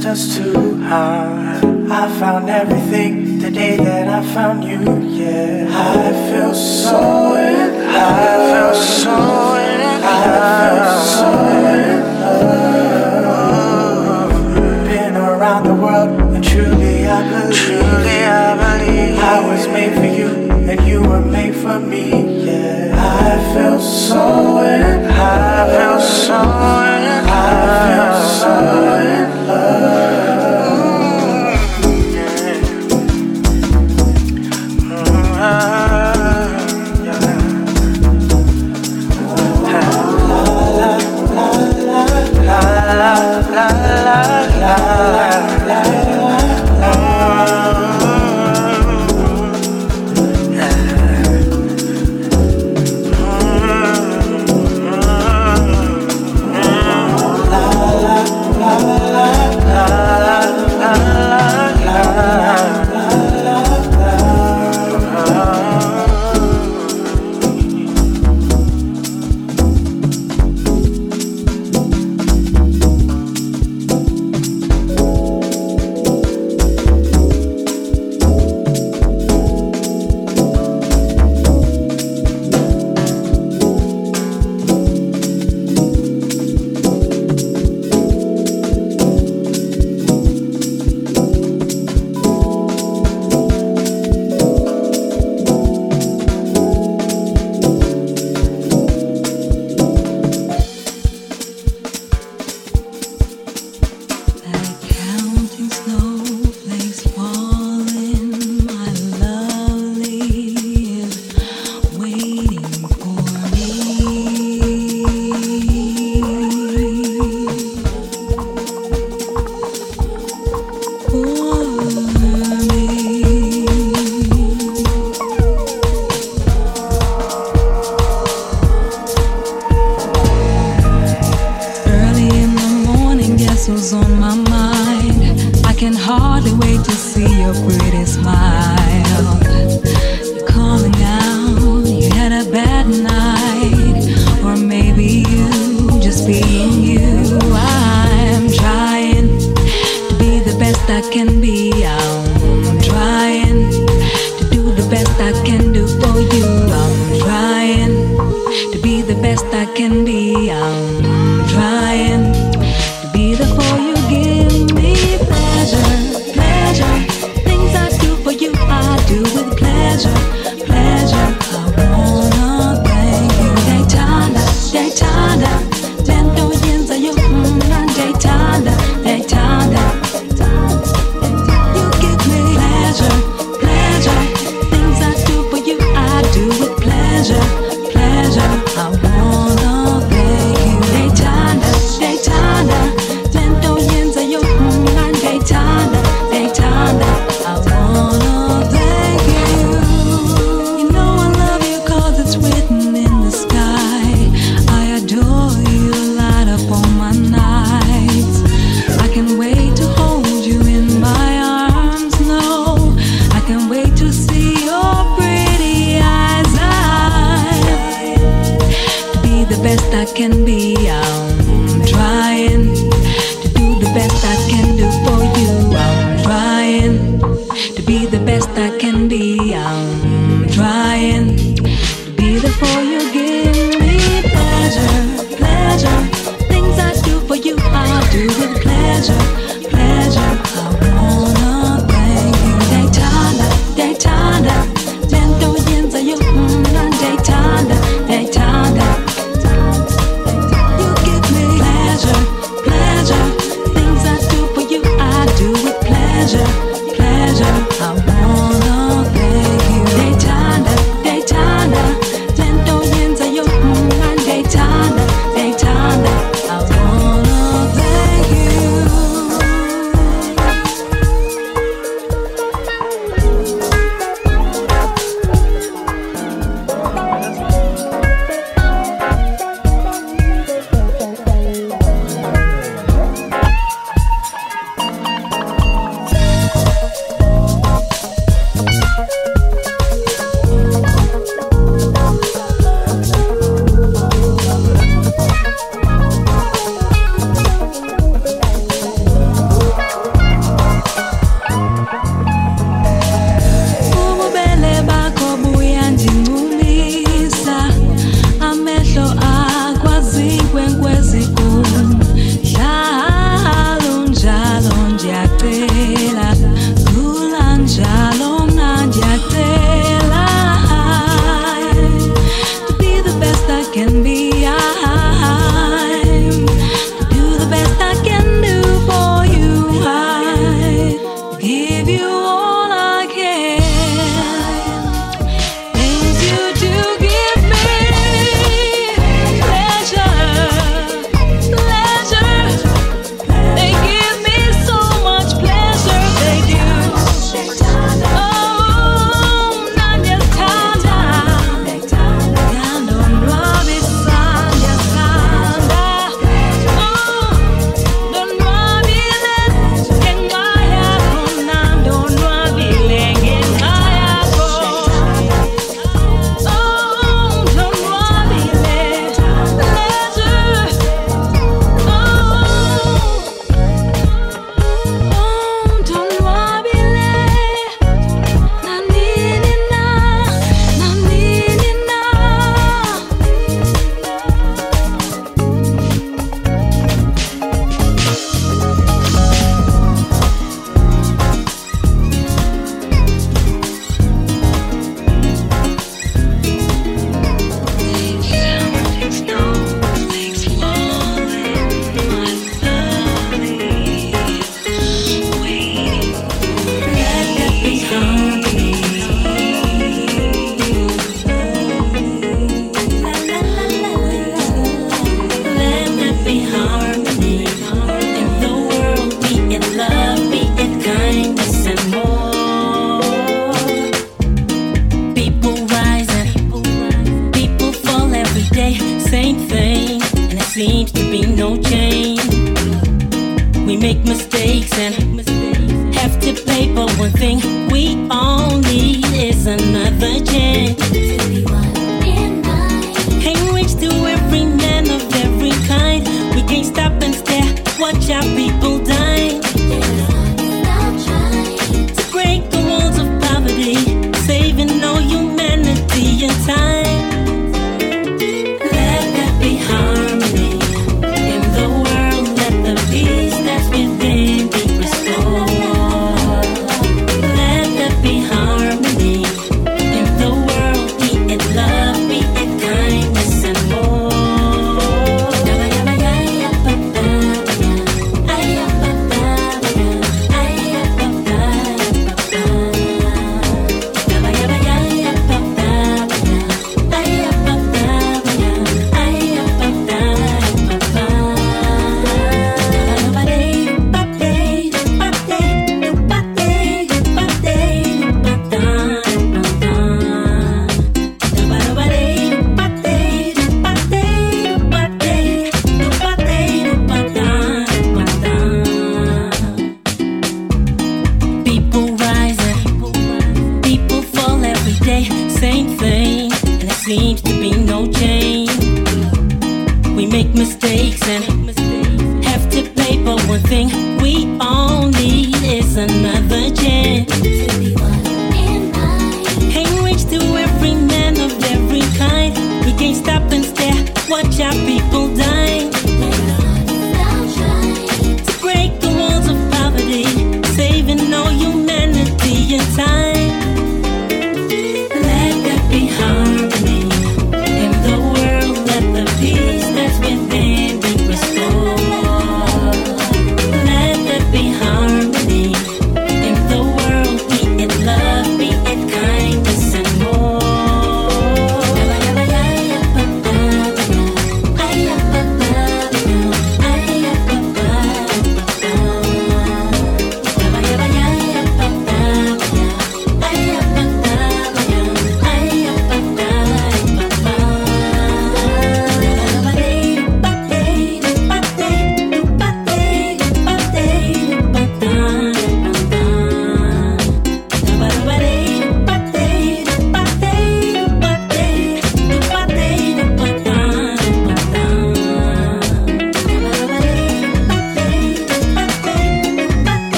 Just too hard. I found everything the day that I found you, yeah. I feel so.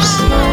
first